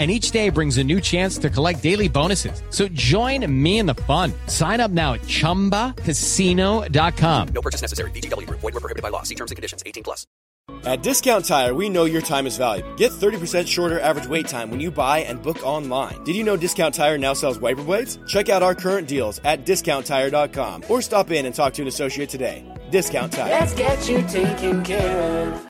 and each day brings a new chance to collect daily bonuses. So join me in the fun. Sign up now at ChumbaCasino.com. No purchase necessary. VGW. Void were prohibited by law. See terms and conditions. 18 plus. At Discount Tire, we know your time is valuable. Get 30% shorter average wait time when you buy and book online. Did you know Discount Tire now sells wiper blades? Check out our current deals at discounttire.com or stop in and talk to an associate today. Discount Tire. Let's get you taken care of.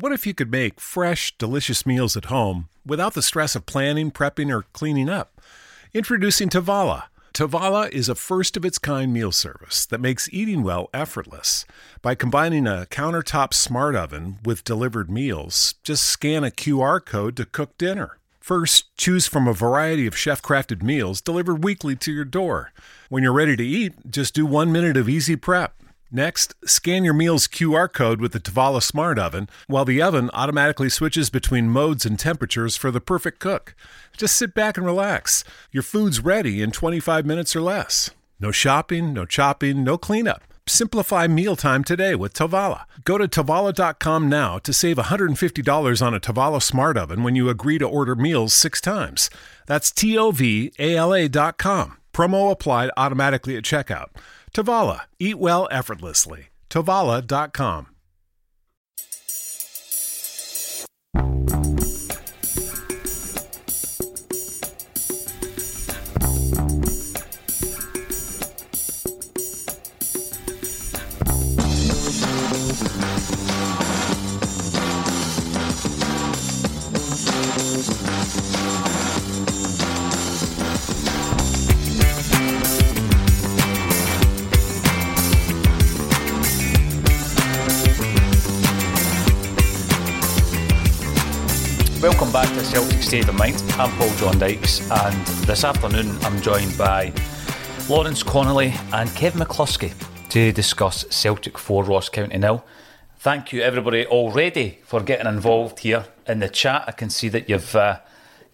What if you could make fresh, delicious meals at home without the stress of planning, prepping, or cleaning up? Introducing Tovala. Tovala is a first of its kind meal service that makes eating well effortless. By combining a countertop smart oven with delivered meals, just scan a QR code to cook dinner. First, choose from a variety of chef crafted meals delivered weekly to your door. When you're ready to eat, just do one minute of easy prep. Next, scan your meal's QR code with the Tovala Smart Oven, while the oven automatically switches between modes and temperatures for the perfect cook. Just sit back and relax. Your food's ready in 25 minutes or less. No shopping, no chopping, no cleanup. Simplify mealtime today with Tovala. Go to Tovala.com now to save $150 on a Tovala Smart Oven when you agree to order meals six times. That's T O V A L A.com. Promo applied automatically at checkout. Tovala. Eat well effortlessly. Tovala.com. To Celtic State of Mind. I'm Paul John Dykes, and this afternoon I'm joined by Lawrence Connolly and Kevin McCluskie to discuss Celtic 4 Ross County nil. Thank you everybody already for getting involved here in the chat. I can see that you've uh,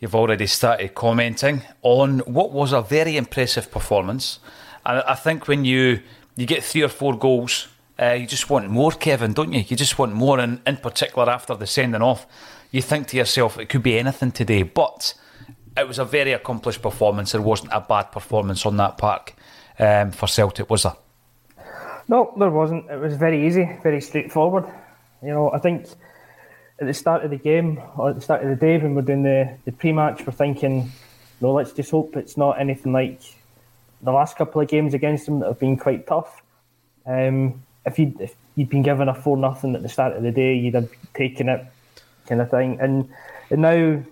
you've already started commenting on what was a very impressive performance. And I think when you you get three or four goals, uh, you just want more, Kevin, don't you? You just want more, and in particular after the sending off you think to yourself, it could be anything today. But it was a very accomplished performance. There wasn't a bad performance on that park um, for Celtic, was there? No, there wasn't. It was very easy, very straightforward. You know, I think at the start of the game or at the start of the day when we're doing the, the pre match, we're thinking, no, let's just hope it's not anything like the last couple of games against them that have been quite tough. Um, if you'd, if you'd been given a 4 nothing at the start of the day, you'd have taken it kind of thing. And, and now,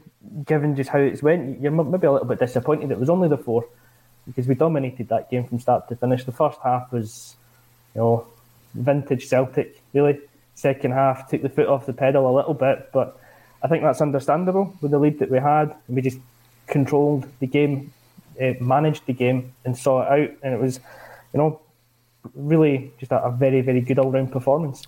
given just how it's went, you're maybe a little bit disappointed it was only the four. because we dominated that game from start to finish. The first half was, you know, vintage Celtic, really. Second half took the foot off the pedal a little bit, but I think that's understandable with the lead that we had. We just controlled the game, uh, managed the game, and saw it out. And it was, you know, really just a, a very, very good all round performance.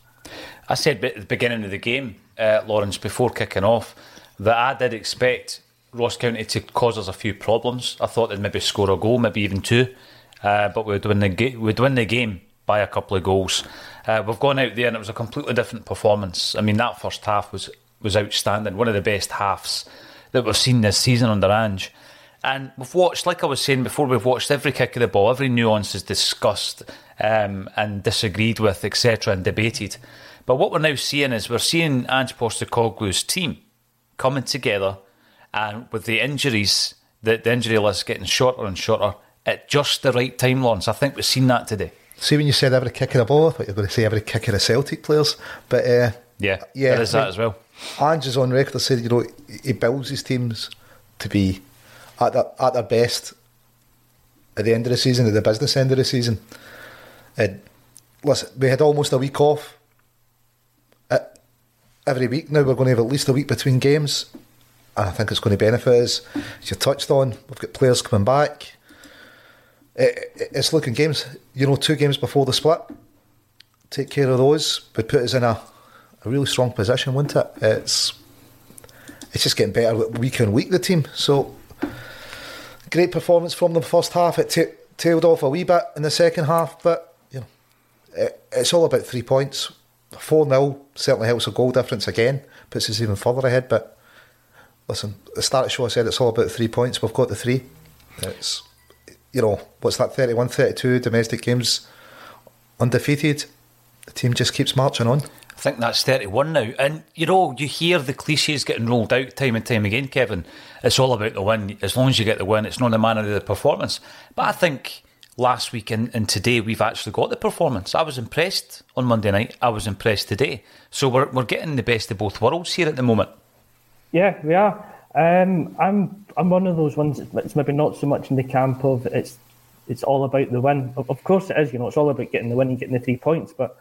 I said at the beginning of the game, uh, Lawrence, before kicking off, that I did expect Ross County to cause us a few problems. I thought they'd maybe score a goal, maybe even two, uh, but we'd win the we'd win the game by a couple of goals. Uh, we've gone out there and it was a completely different performance. I mean, that first half was was outstanding, one of the best halves that we've seen this season under Ange. And we've watched, like I was saying before, we've watched every kick of the ball, every nuance is discussed um, and disagreed with, etc., and debated. But what we're now seeing is we're seeing Ange Postecoglou's team coming together, and with the injuries, the, the injury list getting shorter and shorter at just the right time, Lawrence. I think we've seen that today. See, when you said every kick of the ball, I thought you were going to say every kick of the Celtic players. But uh, yeah, yeah, there is that as well. Ange is on record saying, you know, he builds his teams to be at their, at their best at the end of the season, at the business end of the season. And listen, we had almost a week off. At every week now, we're going to have at least a week between games. And I think it's going to benefit us. As you touched on, we've got players coming back. It, it, it's looking games, you know, two games before the split. Take care of those would put us in a, a really strong position, wouldn't it? It's it's just getting better week on week, the team. So, great performance from the first half. It t- tailed off a wee bit in the second half, but, you know, it, it's all about three points. 4 0 certainly helps a goal difference again, puts us even further ahead. But listen, the start of the show I said it's all about three points. We've got the three. It's, you know, what's that, 31 32 domestic games undefeated. The team just keeps marching on. Think that's 31 now. And, you know, you hear the cliches getting rolled out time and time again, Kevin. It's all about the win. As long as you get the win, it's not the manner of the performance. But I think last week and, and today we've actually got the performance. I was impressed on Monday night. I was impressed today. So we're, we're getting the best of both worlds here at the moment. Yeah, we are. Um, I'm I'm one of those ones. It's maybe not so much in the camp of it's it's all about the win. Of course, it is. You know, it's all about getting the win and getting the three points. But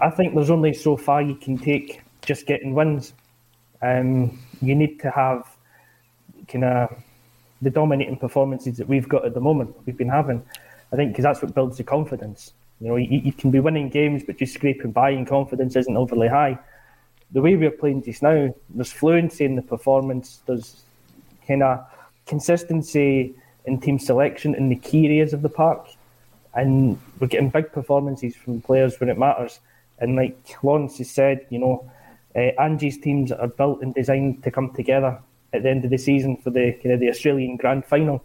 I think there's only so far you can take just getting wins. Um, you need to have kind of the dominating performances that we've got at the moment. We've been having, I think, because that's what builds the confidence. You know, you, you can be winning games, but just scraping by and confidence isn't overly high. The way we're playing just now, there's fluency in the performance. There's kind of consistency in team selection in the key areas of the park and we're getting big performances from players when it matters. And like Lawrence has said, you know, uh, Ange's teams are built and designed to come together at the end of the season for the kind of the Australian Grand Final.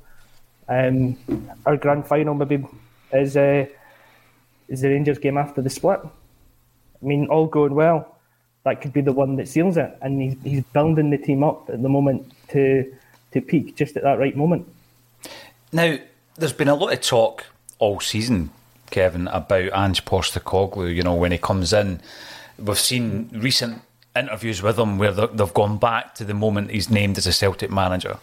Um, our Grand Final maybe is uh, is the Rangers game after the split. I mean, all going well, that could be the one that seals it. And he's, he's building the team up at the moment to to peak just at that right moment. Now, there's been a lot of talk all season, Kevin, about Ange Postecoglou. You know, when he comes in, we've seen recent interviews with him where they've gone back to the moment he's named as a Celtic manager,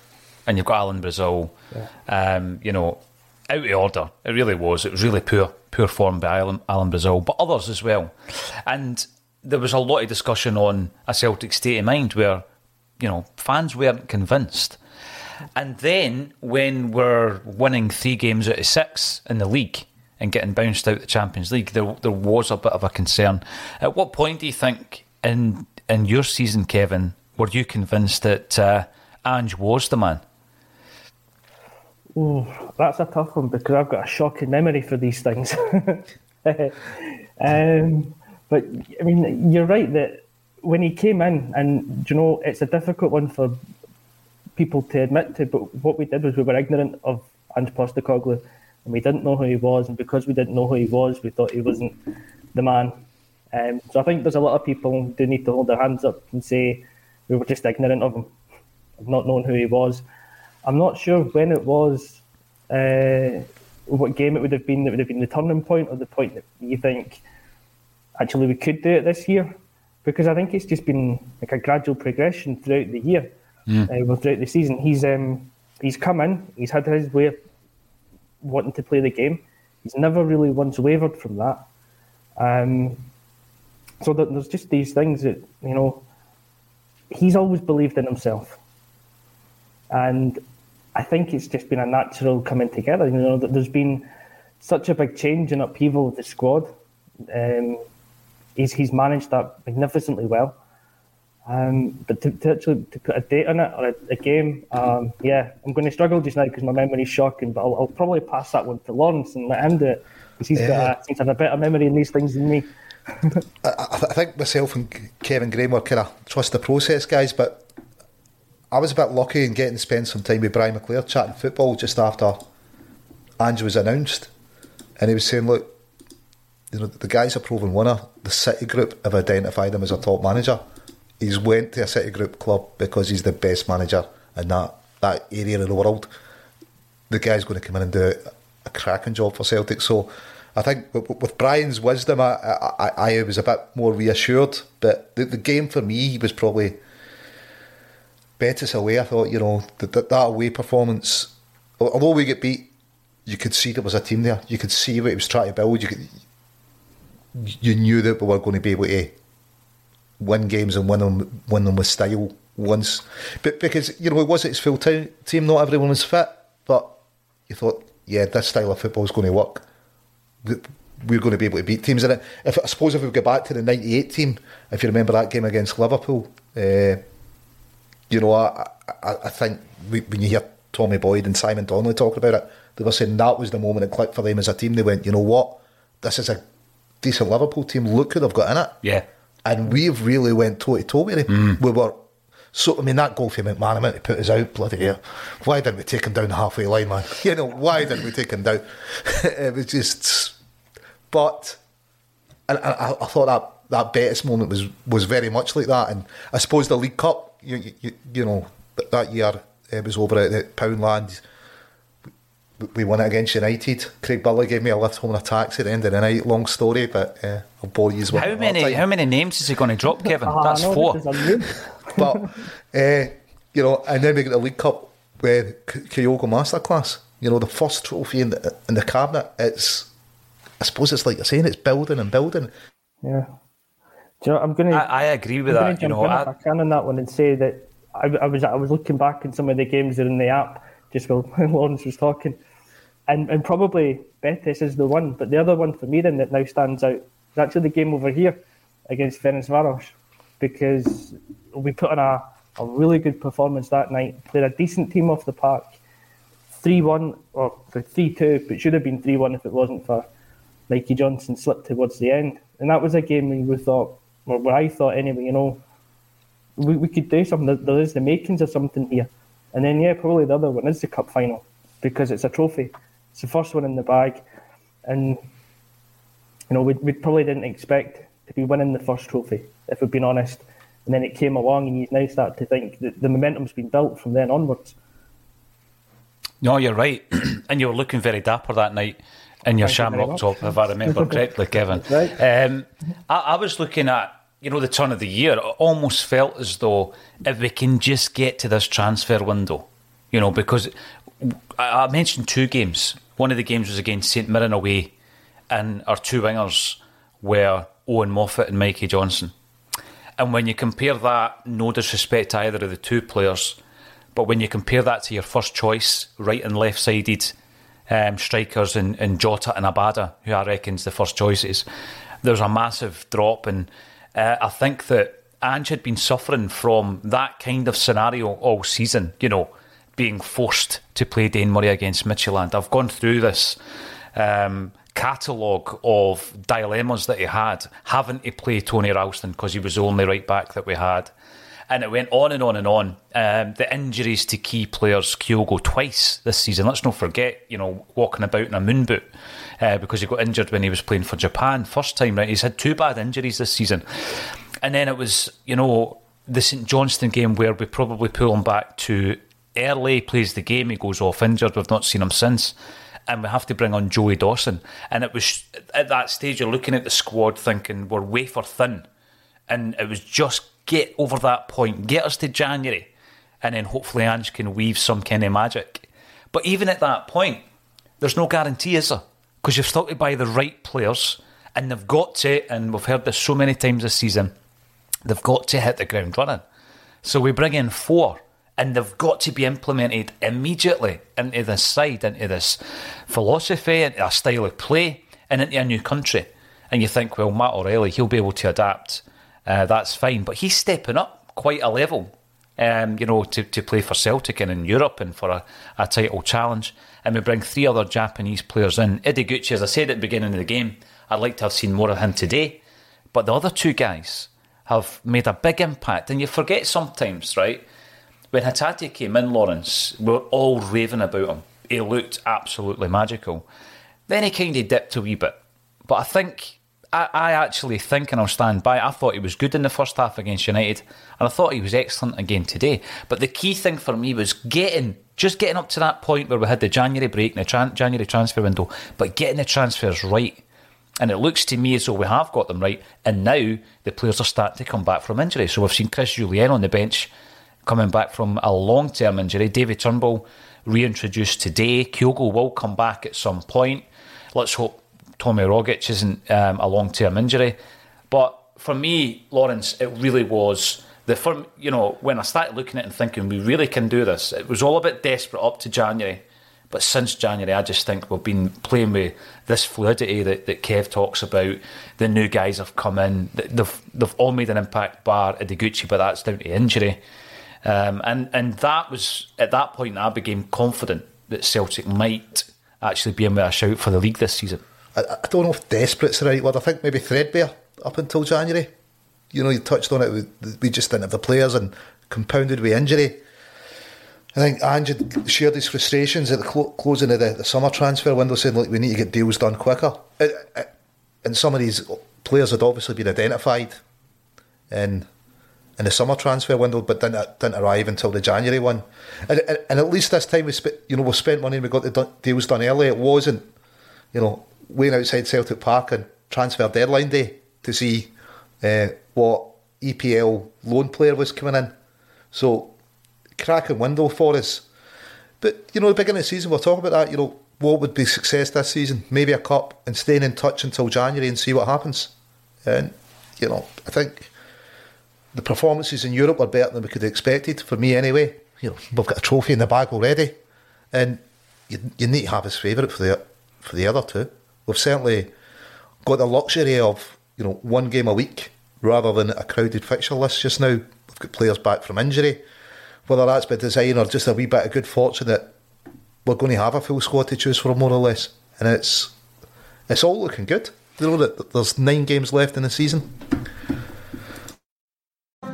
and you've got Alan Brazil. Yeah. Um, you know, out of order. It really was. It was really poor, poor form by Alan, Alan Brazil, but others as well. And there was a lot of discussion on a Celtic state of mind where, you know, fans weren't convinced. And then when we're winning three games out of six in the league and getting bounced out the Champions League, there there was a bit of a concern. At what point do you think in in your season, Kevin, were you convinced that uh, Ange was the man? Oh, that's a tough one because I've got a shocking memory for these things. um, but I mean, you're right that when he came in, and you know, it's a difficult one for people to admit to. But what we did was we were ignorant of Ange Postecoglou, and we didn't know who he was. And because we didn't know who he was, we thought he wasn't the man. Um, so I think there's a lot of people who do need to hold their hands up and say we were just ignorant of him, of not knowing who he was. I'm not sure when it was, uh, what game it would have been that would have been the turning point or the point that you think actually we could do it this year. Because I think it's just been like a gradual progression throughout the year mm. uh, throughout the season. He's um, he's come in, he's had his way of wanting to play the game. He's never really once wavered from that. Um, so there's just these things that you know. He's always believed in himself, and I think it's just been a natural coming together. You know, that there's been such a big change and upheaval of the squad. Um, he's he's managed that magnificently well. Um, but to, to, actually to put a date on it or a, a game, um, yeah, I'm going to struggle just now because my memory's shocking. But I'll, I'll, probably pass that one to Lawrence and let him do it because he's yeah. got a, seems to have a better memory in these things than me. I, I, think myself and Kevin Graham were kind of trust the process guys, but I was a bit lucky in getting to spend some time with Brian McClair chatting football just after Ange was announced, and he was saying, "Look, you know, the guy's a proven winner. The City Group have identified him as a top manager. He's went to a City Group club because he's the best manager in that that area of the world. The guy's going to come in and do a cracking job for Celtic. So." I think with Brian's wisdom, I, I, I was a bit more reassured. But the, the game for me was probably Betis away. I thought, you know, that, that, that away performance, although we get beat, you could see there was a team there. You could see what he was trying to build. You could, you knew that we were going to be able to win games and win them, win them with style once. But because you know it wasn't his full time team, not everyone was fit. But you thought, yeah, this style of football is going to work we're going to be able to beat teams in it. If I suppose if we go back to the '98 team, if you remember that game against Liverpool, uh, you know, I, I, I think we, when you hear Tommy Boyd and Simon Donnelly talking about it, they were saying that was the moment it clicked for them as a team. They went, you know what, this is a decent Liverpool team. Look who they've got in it. Yeah, and we've really went toe to toe with them. Mm. We were. So I mean that goal for McManaman to put us out, bloody hell. Why didn't we take him down the halfway line, man? You know, why didn't we take him down? it was just but and I, I, thought that that Betis moment was was very much like that. And I suppose the League Cup, you you, you know, that year it was over at, at Poundland. We won it against United. Craig Burley gave me a lift home in a taxi at the end of the night. Long story, but uh, I'll bore you How many how many names is he going to drop, Kevin? Uh, That's four. but uh, you know, and then we get the League Cup with Kyogo Masterclass. You know, the first trophy in the in the cabinet. It's I suppose it's like you're saying, it's building and building. Yeah. Do you know, I'm going to. I, I agree with I'm that. You know, I, I can on that one and say that I, I, was I was looking back in some of the games that are in the app just while Lawrence was talking, and and probably Betis is the one, but the other one for me then that now stands out is actually the game over here against Ferencvaros because we put on a, a really good performance that night. They're a decent team off the park, three one or three two, but should have been three one if it wasn't for Mikey Johnston slipped towards the end. And that was a game we thought, or where I thought anyway, you know, we, we could do something. There is the makings of something here. And then, yeah, probably the other one is the cup final because it's a trophy. It's the first one in the bag. And, you know, we, we probably didn't expect to be winning the first trophy, if we've been honest. And then it came along, and you now start to think that the momentum's been built from then onwards. No, you're right. and you were looking very dapper that night in your Thank shamrock top, if I remember correctly, Kevin. right. Um, I, I, was looking at you know the turn of the year. It almost felt as though if we can just get to this transfer window, you know, because I mentioned two games. One of the games was against St Mirren away, and our two wingers were Owen Moffat and Mikey Johnston. And when you compare that, no disrespect to either of the two players, but when you compare that to your first choice, right and left sided um, strikers in, in Jota and Abada, who I reckon's the first choices. There's a massive drop, and uh, I think that Ange had been suffering from that kind of scenario all season. You know, being forced to play Dane Murray against Midtjylland. I've gone through this. Um, catalogue of dilemmas that he had having to play Tony Ralston because he was the only right back that we had and it went on and on and on. Um, the injuries to key players, Kyogo twice this season. Let's not forget, you know, walking about in a moon boot uh, because he got injured when he was playing for Japan first time. Right, he's had two bad injuries this season, and then it was, you know, the St Johnstone game where we probably pull him back to early. Plays the game, he goes off injured. We've not seen him since. And we have to bring on Joey Dawson. And it was at that stage, you're looking at the squad thinking we're wafer thin. And it was just get over that point, get us to January, and then hopefully Ange can weave some kind of magic. But even at that point, There's no guarantee, is there? Because you've still to buy the right players, and they've got to, and we've heard this so many times this season, they've got to hit the ground running. So we bring in four, and they've got to be implemented immediately into this side, into this philosophy, into a style of play, and into a new country. And you think, well, Matt O'Riley, he'll be able to adapt. Uh, that's fine. But he's stepping up quite a level, um, you know, to, to play for Celtic and in Europe and for a, a title challenge. And we bring three other Japanese players in. Ideguchi, as I said at the beginning of the game, I'd like to have seen more of him today. But the other two guys have made a big impact. And you forget sometimes, right? When Hatate came in, Lawrence, we were all raving about him. He looked absolutely magical. Then he kind of dipped a wee bit. But I think I, I, actually think, and I'll stand by, I thought he was good in the first half against United, and I thought he was excellent again today. But the key thing for me was getting, just getting up to that point where we had the January break and the tran- January transfer window, but getting the transfers right. And it looks to me as though we have got them right, and now the players are starting to come back from injury. So we've seen Chris Jullien on the bench coming back from a long term injury. David Turnbull reintroduced today. Kyogo will come back at some point. Let's hope Tommy Rogic isn't um, a long term injury. But for me, Lawrence, it really was the firm. You know, when I started looking at it and thinking we really can do this, it was all a bit desperate up to January. But since January, I just think we've been playing with this fluidity that, that Kev talks about. The new guys have come in. They've, they've all made an impact, bar Ideguchi, but that's down to injury. Um, and, and that was, at that point, I became confident that Celtic might actually be in with a shout for the league this season. I, I don't know if desperate's the right word. I think maybe threadbare up until January. You know, you touched on it. We just didn't have the players and compounded with injury. I think Ange shared his frustrations at the clo- closing of the, the, summer transfer window, saying like we need to get deals done quicker. It, it, and some of these players had obviously been identified in in the summer transfer window, but didn't didn't arrive until the January one. And, and, and at least this time we spent, you know, we spent money and we got the deals done early. It wasn't, you know, waiting outside Celtic Park and transfer deadline day to see uh, what EPL loan player was coming in. So, cracking window for us. But, you know, the beginning of the season, we'll talk about that. You know, what would be success this season? Maybe a cup and staying in touch until January and see what happens. And, you know, I think the performances in Europe are better than we could have expected, for me anyway. You know, we've got a trophy in the bag already. And you, you need to have his favourite for the, for the other two. We've certainly got the luxury of you know one game a week rather than a crowded fixture list just now. We've got players back from injury, whether that's by design or just a wee bit of good fortune that we're going to have a full squad to choose from more or less, and it's it's all looking good. You know there's nine games left in the season.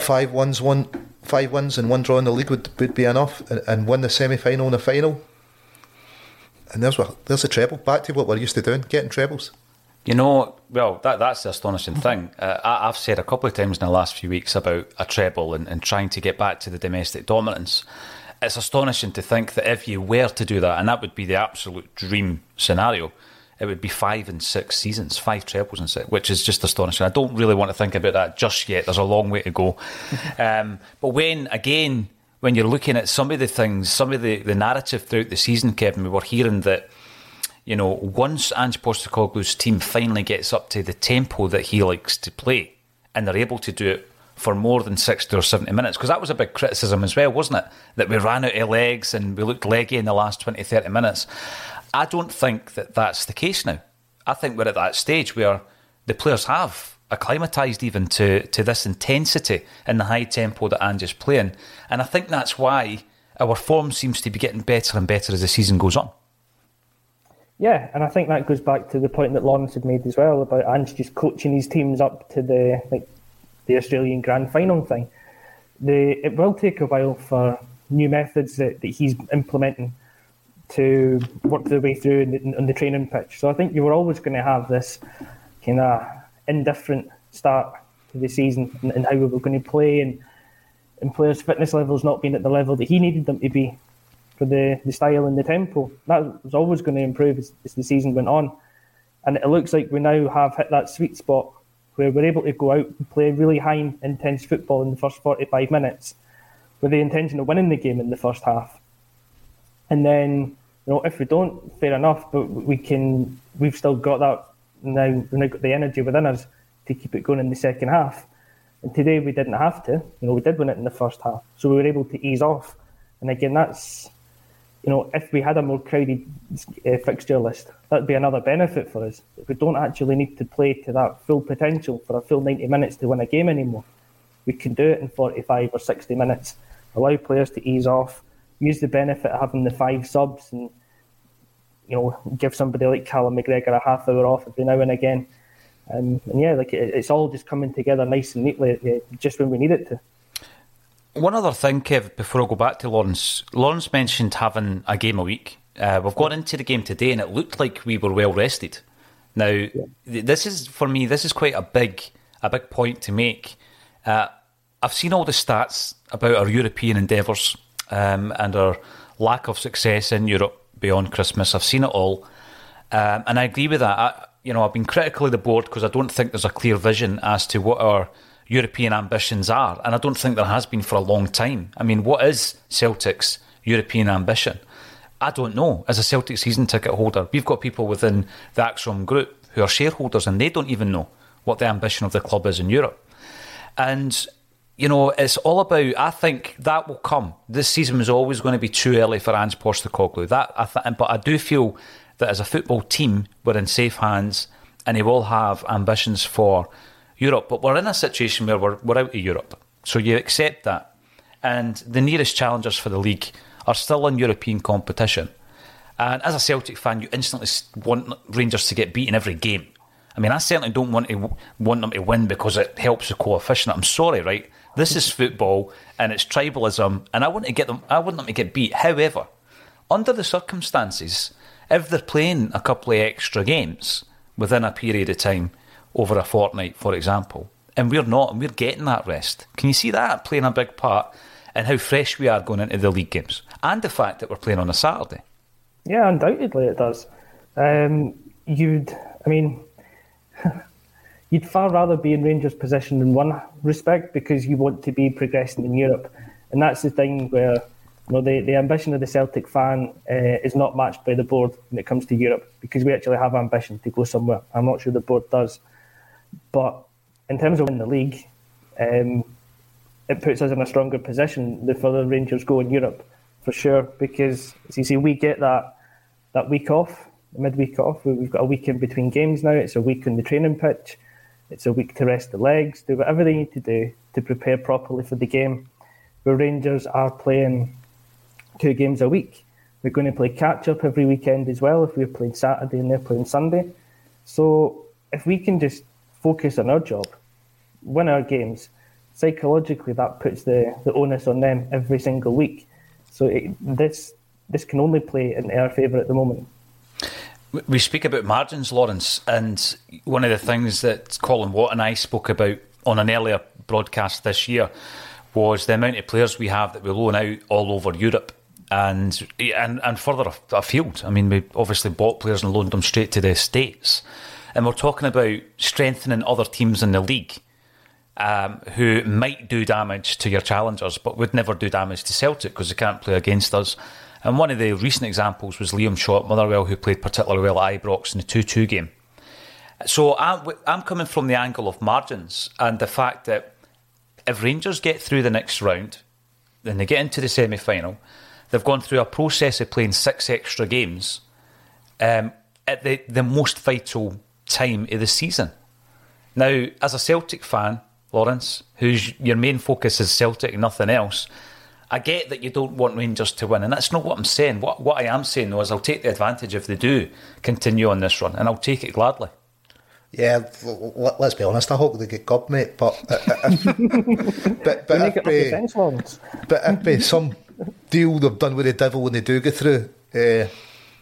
Five ones, one five wins and one draw in the league would, would be enough, and, and win the semi final and the final. And there's what there's a treble. Back to what we're used to doing, getting trebles. You know, well, that that's the astonishing thing. Uh, I, have said a couple of times in the last few weeks about a treble and, and trying to get back to the domestic dominance. It's astonishing to think that if you were to do that, and that would be the absolute dream scenario, it would be five and six seasons, five trebles and six, which is just astonishing. I don't really want to think about that just yet. There's a long way to go. um, but when, again, when you're looking at some of the things, some of the, the narrative throughout the season, Kevin, we were hearing that, you know, once Ange Postecoglou's team finally gets up to the tempo that he likes to play, and they're able to do it for more than 60 or 70 minutes, because that was a big criticism as well, wasn't it? That we ran out of legs and we looked leggy in the last 20, 30 minutes. I don't think that that's the case now. I think we're at that stage where the players have acclimatised even to, to this intensity and the high tempo that Ange is playing. And I think that's why our form seems to be getting better and better as the season goes on. Yeah, and I think that goes back to the point that Lawrence had made as well about Ange just coaching his teams up to the like the Australian Grand Final thing. The, it will take a while for new methods that, that he's implementing to work their way through in the, on the training pitch. So I think you were always going to have this kind of indifferent start to the season and, and how we were going to play and, and players' fitness levels not being at the level that he needed them to be for the, the style and the tempo. That was always going to improve as, as the season went on. And it looks like we now have hit that sweet spot where we're able to go out and play really high intense football in the first 45 minutes with the intention of winning the game in the first half. And then, you know, if we don't, fair enough, but we can, we've still got that now, we've now got the energy within us to keep it going in the second half. And today we didn't have to, you know, we did win it in the first half. So we were able to ease off. And again, that's, you know, if we had a more crowded uh, fixture list, that'd be another benefit for us. We don't actually need to play to that full potential for a full 90 minutes to win a game anymore, we can do it in 45 or 60 minutes, allow players to ease off, use the benefit of having the five subs and, you know, give somebody like Callum McGregor a half hour off every now and again. Um, and yeah, like it, it's all just coming together nice and neatly uh, just when we need it to. One other thing, Kev, before I go back to Lawrence. Lawrence mentioned having a game a week. Uh, we've gone into the game today and it looked like we were well rested. Now, yeah. this is, for me, this is quite a big, a big point to make. Uh, I've seen all the stats about our European endeavours um, and our lack of success in Europe beyond Christmas. I've seen it all. Um, and I agree with that. I, you know, I've been critical of the board because I don't think there's a clear vision as to what our European ambitions are, and I don't think there has been for a long time. I mean, what is Celtic's European ambition? I don't know. As a Celtic season ticket holder, we've got people within the ACSOM group who are shareholders, and they don't even know what the ambition of the club is in Europe. And you know, it's all about. I think that will come. This season is always going to be too early for Ange Postecoglou. That, I th- but I do feel that as a football team, we're in safe hands, and he will have ambitions for Europe. But we're in a situation where we're, we're out of Europe. So you accept that. And the nearest challengers for the league are still in European competition. And as a Celtic fan, you instantly want Rangers to get beaten every game. I mean, I certainly don't want to want them to win because it helps the coefficient. I'm sorry, right? This is football and it's tribalism, and I want to get them. I want them to get beat. However, under the circumstances, if they're playing a couple of extra games within a period of time, over a fortnight, for example. And we're not, and we're getting that rest. Can you see that playing a big part in how fresh we are going into the league games? And the fact that we're playing on a Saturday. Yeah, undoubtedly it does. Um, you'd, I mean, you'd far rather be in Rangers' position in one respect because you want to be progressing in Europe. And that's the thing where you know, the, the ambition of the Celtic fan uh, is not matched by the board when it comes to Europe because we actually have ambition to go somewhere. I'm not sure the board does. But in terms of winning the league, um, it puts us in a stronger position the further Rangers go in Europe, for sure. Because as you see, we get that that week off, midweek off. We've got a week in between games now. It's a week on the training pitch. It's a week to rest the legs, do whatever they need to do to prepare properly for the game. Where Rangers are playing two games a week. We're going to play catch up every weekend as well if we're playing Saturday and they're playing Sunday. So if we can just focus on our job, win our games, psychologically that puts the, the onus on them every single week. So it, this this can only play in our favour at the moment. We speak about margins, Lawrence, and one of the things that Colin Watt and I spoke about on an earlier broadcast this year was the amount of players we have that we loan out all over Europe and and and further afield. I mean, we obviously bought players and loaned them straight to the states and we're talking about strengthening other teams in the league um, who might do damage to your challengers, but would never do damage to Celtic because they can't play against us. And one of the recent examples was Liam Shaw Motherwell, who played particularly well at Ibrox in the 2 2 game. So I'm, I'm coming from the angle of margins and the fact that if Rangers get through the next round, then they get into the semi final, they've gone through a process of playing six extra games um, at the, the most vital time of the season. Now, as a Celtic fan, Lawrence, whose your main focus is Celtic nothing else, I get that you don't want Rangers to win, and that's not what I'm saying. What what I am saying though is I'll take the advantage if they do continue on this run, and I'll take it gladly. Yeah, let's be honest. I hope they get God, mate. But uh, uh, but but if, be, but if be some deal they've done with the devil when they do get through, uh,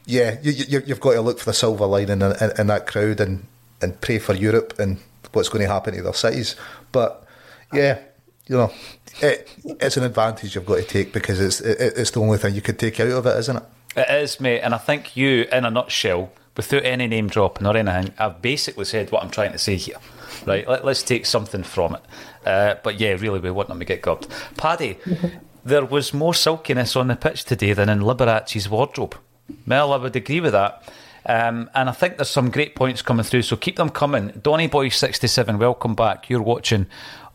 yeah, you, you, you've got to look for the silver lining in, in, in that crowd and, and pray for Europe and what's going to happen to their cities. But yeah, you know, it, it's an advantage you've got to take because it's it, it's the only thing you could take out of it, isn't it? It is, mate, and I think you, in a nutshell, without any name dropping or anything, I've basically said what I'm trying to say here. Right, Let, us take something from it. Uh, but yeah, really, we wouldn't want them to get gubbed. Paddy, there was more silkiness on the pitch today than in Liberace's wardrobe. Mel, I would agree with that. Um, and I think there's some great points coming through, so keep them coming. Donny Boy 67, welcome back. You're watching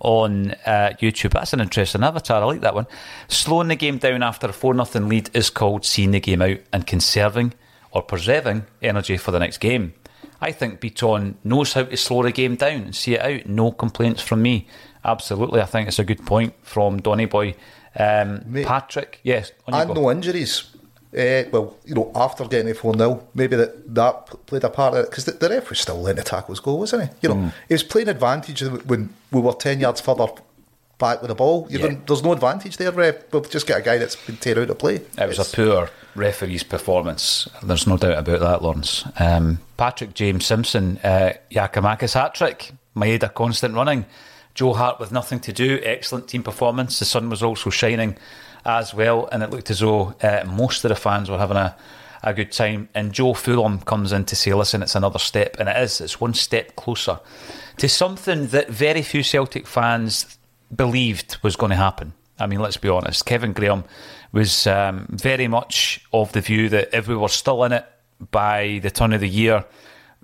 on uh, YouTube. That's an interesting avatar. I like that one. Slowing the game down after a 4 0 lead is called seeing the game out and conserving or preserving energy for the next game. I think Beaton knows how to slow the game down and see it out. No complaints from me. Absolutely, I think it's a good point from Donny Boy. Um, Mate, Patrick, yes, and no injuries. Uh, well, you know, after getting a 4 0, maybe that, that played a part of it because the, the, ref was still letting the tackles go, wasn't he? You know, mm. he was playing advantage when we were 10 yards further back with the ball. Yeah. There's no advantage there, ref. We've just got a guy that's been tear out of play. It was it's, a poor referee's performance. There's no doubt about that, Lawrence. Um, Patrick James Simpson, uh, Giakoumakis hat trick, Maeda constant running. Joe Hart with nothing to do, excellent team performance. The sun was also shining as well, and it looked as though uh, most of the fans were having a, a good time. And Joe Fulham comes in to say, listen, it's another step, and it is, it's one step closer to something that very few Celtic fans believed was going to happen. I mean, let's be honest, Kevin Graham was um, very much of the view that if we were still in it by the turn of the year,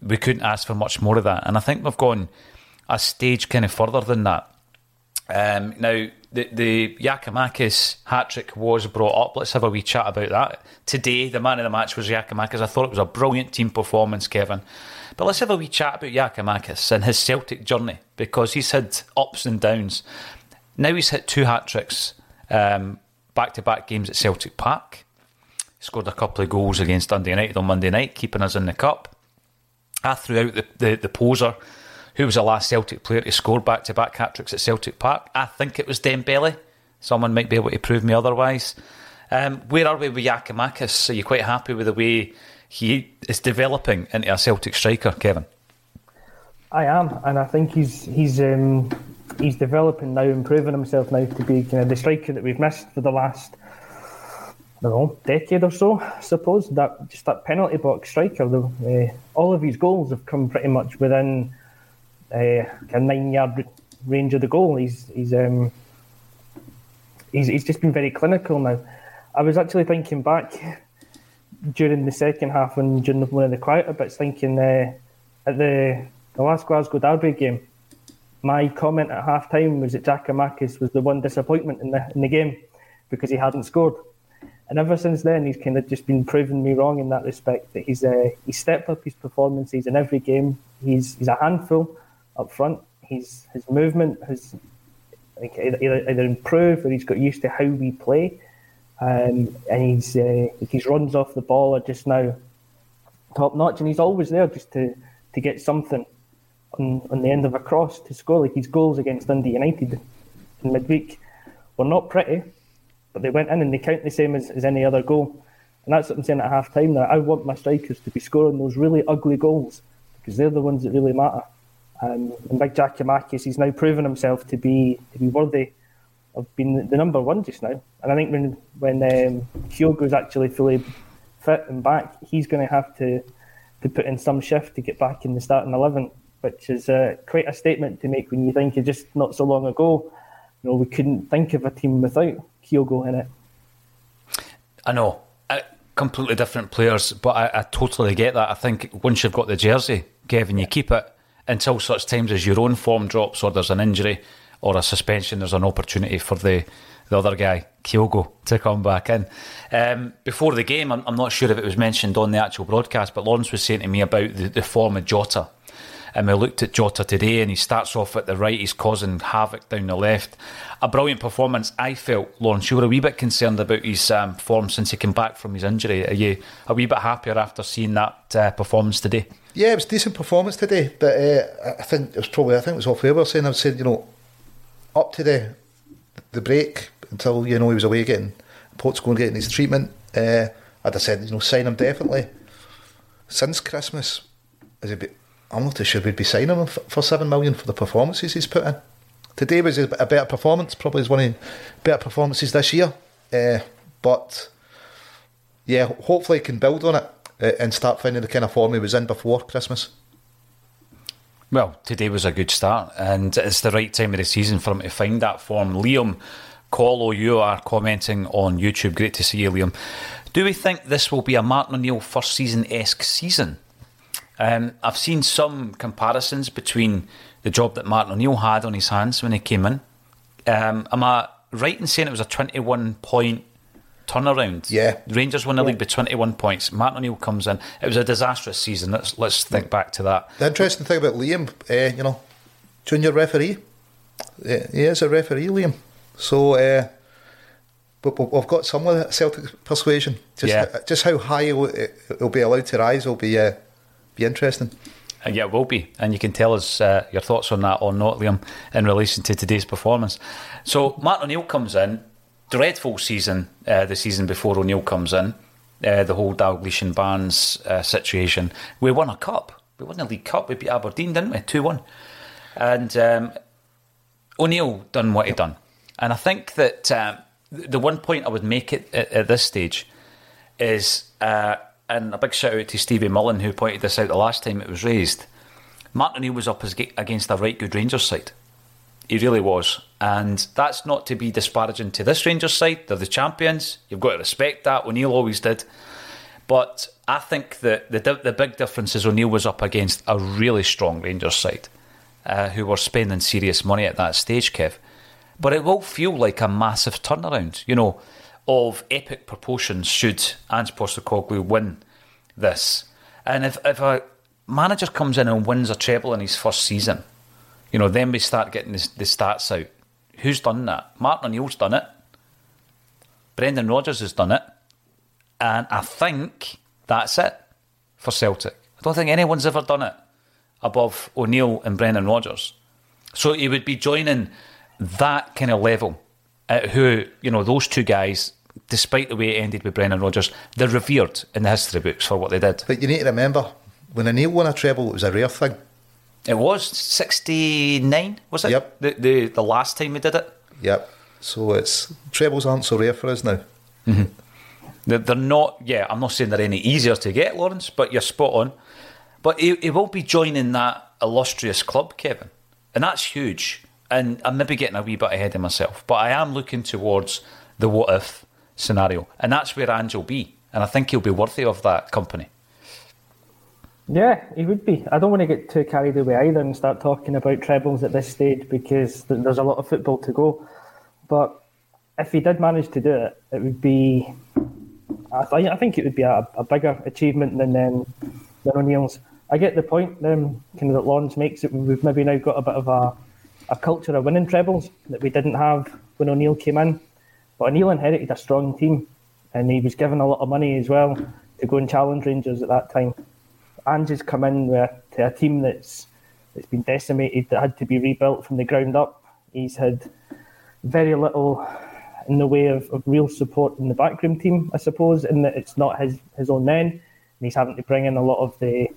we couldn't ask for much more of that. And I think we've gone a stage kind of further than that. Um, now, the, the Giakoumakis hat trick was brought up. Let's have a wee chat about that. Today, the man of the match was Giakoumakis. I thought it was a brilliant team performance, Kevin. But let's have a wee chat about Giakoumakis and his Celtic journey because he's had ups and downs. Now he's hit two hat tricks, um, back to back games at Celtic Park. He scored a couple of goals against Dundee United on Monday night, keeping us in the cup. I threw out the, the, the poser who was the last Celtic player to score back to back hat tricks at Celtic Park? I think it was Dembele. Someone might be able to prove me otherwise. Um, where are we with Giakoumakis? Are you quite happy with the way he is developing into a Celtic striker, Kevin? I am, and I think he's he's um, he's developing now, improving himself now to be kind of the striker that we've missed for the last I don't know decade or so. I suppose that just that penalty box striker. The, uh, all of his goals have come pretty much within uh, a nine yard range of the goal. He's he's um, he's he's just been very clinical now. I was actually thinking back during the second half and during one of the quieter bits, thinking uh, at the the last Glasgow Derby game, my comment at half time was that Giakoumakis was the one disappointment in the in the game because he hadn't scored. And ever since then, he's kind of just been proving me wrong in that respect. That he's uh, stepped up his performances in every game. He's he's a handful up front. He's his movement has like, either, either improved or he's got used to how we play. Um, and he's uh, his runs off the ball are just now top notch, and he's always there just to, to get something on, on the end of a cross to score. Like his goals against Dundee United in midweek were not pretty, but they went in and they count the same as, as any other goal. And that's what I'm saying at half time now. I want my strikers to be scoring those really ugly goals because they're the ones that really matter. Um, and Big Giakoumakis, he's now proven himself to be to be worthy of being the number one just now. And I think when when um, Kyogo's actually fully fit and back, he's going to have to to put in some shift to get back in the starting eleven, which is uh, quite a statement to make when you think of just not so long ago, you know, we couldn't think of a team without Kyogo in it. I know. Uh, completely different players, but I, I, totally get that. I think once you've got the jersey, Kevin, you keep it until such times as your own form drops or there's an injury or a suspension, there's an opportunity for the, the other guy, Kyogo, to come back in. Um, before the game, I'm, I'm, not sure if it was mentioned on the actual broadcast, but Lawrence was saying to me about the, the form of Jota. And we looked at Jota today, and he starts off at the right. He's causing havoc down the left. A brilliant performance, I felt. Lawrence, you were a wee bit concerned about his um, form since he came back from his injury. Are you a wee bit happier after seeing that uh, performance today? Yeah, it was decent performance today, but uh, I think it was probably I think it was off we were saying I was saying you know up to the the break until you know he was away getting Portugal and getting his treatment. Uh, I'd have said, you know, sign him definitely. Since Christmas, is it I'm not too sure we'd be signing him for, seven million for the performances he's put in. Today was a, a better performance, probably is one of the better performances this year. Uh, but yeah, hopefully he can build on it and start finding the kind of form he was in before Christmas. Well, today was a good start, and it's the right time of the season for him to find that form. Liam Colo, you are commenting on YouTube. Great to see you, Liam. Do we think this will be a Martin O'Neill first season esque season? Um, I've seen some comparisons between the job that Martin O'Neill had on his hands when he came in. Um, am I right in saying it was a 21 point turnaround? Yeah. Rangers won the league by 21 points. Martin O'Neill comes in. It was a disastrous season. Let's, let's think back to that. The interesting thing about Liam, uh, you know, junior referee, uh, he is a referee, Liam. So, uh, but, we've got some of the Celtic persuasion. Just, Yeah. just how high it'll, be allowed to rise will be uh, be interesting. And yeah, it will be. And you can tell us uh, your thoughts on that or not, Liam, in relation to today's performance. So, Martin O'Neill comes in. Dreadful season, uh, the season before O'Neill comes in. Uh, the whole Dalglish and Barnes uh, situation. We won a cup. We won the League Cup. We beat Aberdeen, didn't we? 2 1. And um, O'Neill done what he done. And I think that um, the one point I would make it at, at this stage is, uh, and a big shout out to Stevie Mullen who pointed this out the last time it was raised. Martin O'Neill was up against a right good Rangers side. He really was. And that's not to be disparaging to this Rangers side. They're the champions. You've got to respect that. O'Neill always did. But I think that the, the big difference is O'Neill was up against a really strong Rangers side uh, who were spending serious money at that stage, Kev. But it will feel like a massive turnaround, you know, of epic proportions should Ange Postecoglou win this. And if, if a manager comes in and wins a treble in his first season, you know, then we start getting the, the stats out. Who's done that? Martin O'Neill's done it. Brendan Rodgers has done it. And I think that's it for Celtic. I don't think anyone's ever done it above O'Neill and Brendan Rodgers. So he would be joining that kind of level. Uh, who, you know, those two guys, despite the way it ended with Brendan Rodgers, they're revered in the history books for what they did. But you need to remember, when O'Neill won a treble, it was a rare thing. It was 69, was it? Yep. The, the, the last time we did it? Yep. So it's trebles aren't so rare for us now. Mm-hmm. They're, they're not, yeah, I'm not saying they're any easier to get, Lawrence, but you're spot on. But he, he will be joining that illustrious club, Kevin. And that's huge. And I'm maybe getting a wee bit ahead of myself, but I am looking towards the what if scenario. And that's where Ange will be. And I think he'll be worthy of that company. Yeah, he would be. I don't want to get too carried away either and start talking about trebles at this stage because th- there's a lot of football to go. But if he did manage to do it, it would be. I, th- I think it would be a, a bigger achievement than um, than O'Neill's. I get the point um, kind of that Lawrence makes. It we've maybe now got a bit of a, a culture of winning trebles that we didn't have when O'Neill came in. But O'Neill inherited a strong team, and he was given a lot of money as well to go and challenge Rangers at that time. Ange come in with, to a team that's that's been decimated, that had to be rebuilt from the ground up. He's had very little in the way of, of real support in the backroom team, I suppose, in that it's not his, his own men. And he's having to bring in a lot of the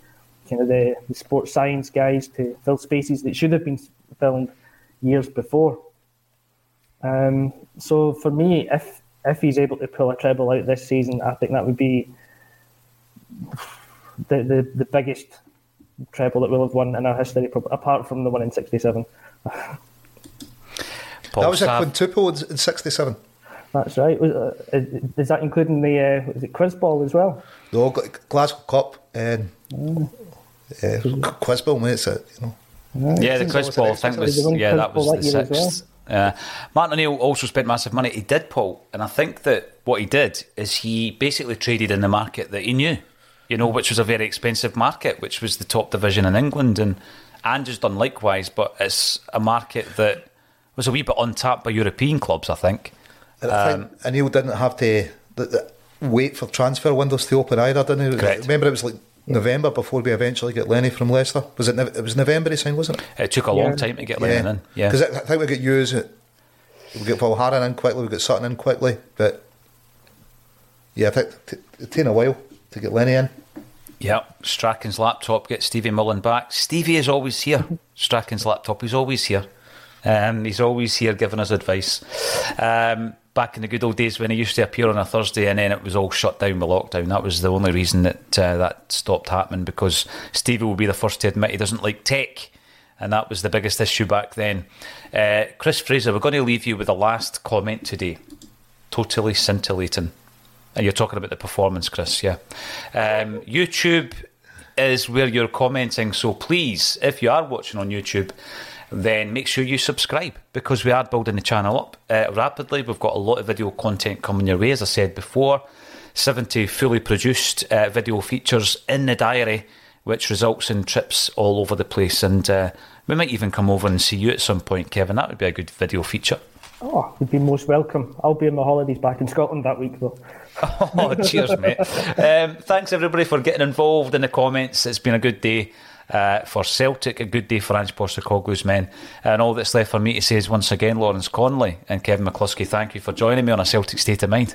kind of the, the sports science guys to fill spaces that should have been filled years before. Um, so for me, if if he's able to pull a treble out this season, I think that would be the, the, the biggest treble that we'll have won in our history, apart from the one in '67. that was a quintuple in, in 67. That's right. Was, uh, is, is that including the uh, is it quiz ball as well? No, Gl- Glasgow Cup and uh, Quizball, mate, it's a, you know. Yeah, the quiz ball, I think, was, yeah, that was the sixth. Uh, Martin O'Neill also spent massive money. He did, Paul, and I think that what he did is he basically traded in the market that he knew, you know, which was a very expensive market, which was the top division in England, and Ange has done likewise, but it's a market that was a wee bit untapped by European clubs, I think. And I Um, think O'Neill didn't have to the, the wait for transfer windows to open either, didn't he? Correct. Remember, it was like November before we eventually got Lenny from Leicester. Was it? It was November he signed, wasn't it? It took a long time to get Lennon in. Yeah. Because I, I think we got Hughes. We get got Valgaeren in quickly. We got Sutton in quickly, but yeah, I think t- it's taken a while to get Lenny in. Yep, Strachan's laptop gets Stevie Mullen back. Stevie is always here. Strachan's laptop, he's always here. Um, he's always here giving us advice. Um, back in the good old days when he used to appear on a Thursday and then it was all shut down with lockdown. That was the only reason that uh, that stopped happening because Stevie will be the first to admit he doesn't like tech. And that was the biggest issue back then. Uh, Chris Fraser, we're going to leave you with the last comment today. Totally scintillating. And you're talking about the performance, Chris, yeah. Um, YouTube is where you're commenting, so please, if you are watching on YouTube, then make sure you subscribe because we are building the channel up uh, rapidly. We've got a lot of video content coming your way, as I said before. 70 fully produced uh, video features in the diary, which results in trips all over the place. And uh, we might even come over and see you at some point, Kevin. That would be a good video feature. Oh, you'd be most welcome. I'll be on my holidays back in Scotland that week, though. oh, cheers, mate. Um, thanks, everybody, for getting involved in the comments. It's been a good day. Uh, for Celtic, a good day for Ange Postecoglou's men. And all that's left for me to say is once again, Lawrence Connolly and Kevin McCluskie, thank you for joining me on a Celtic State of Mind.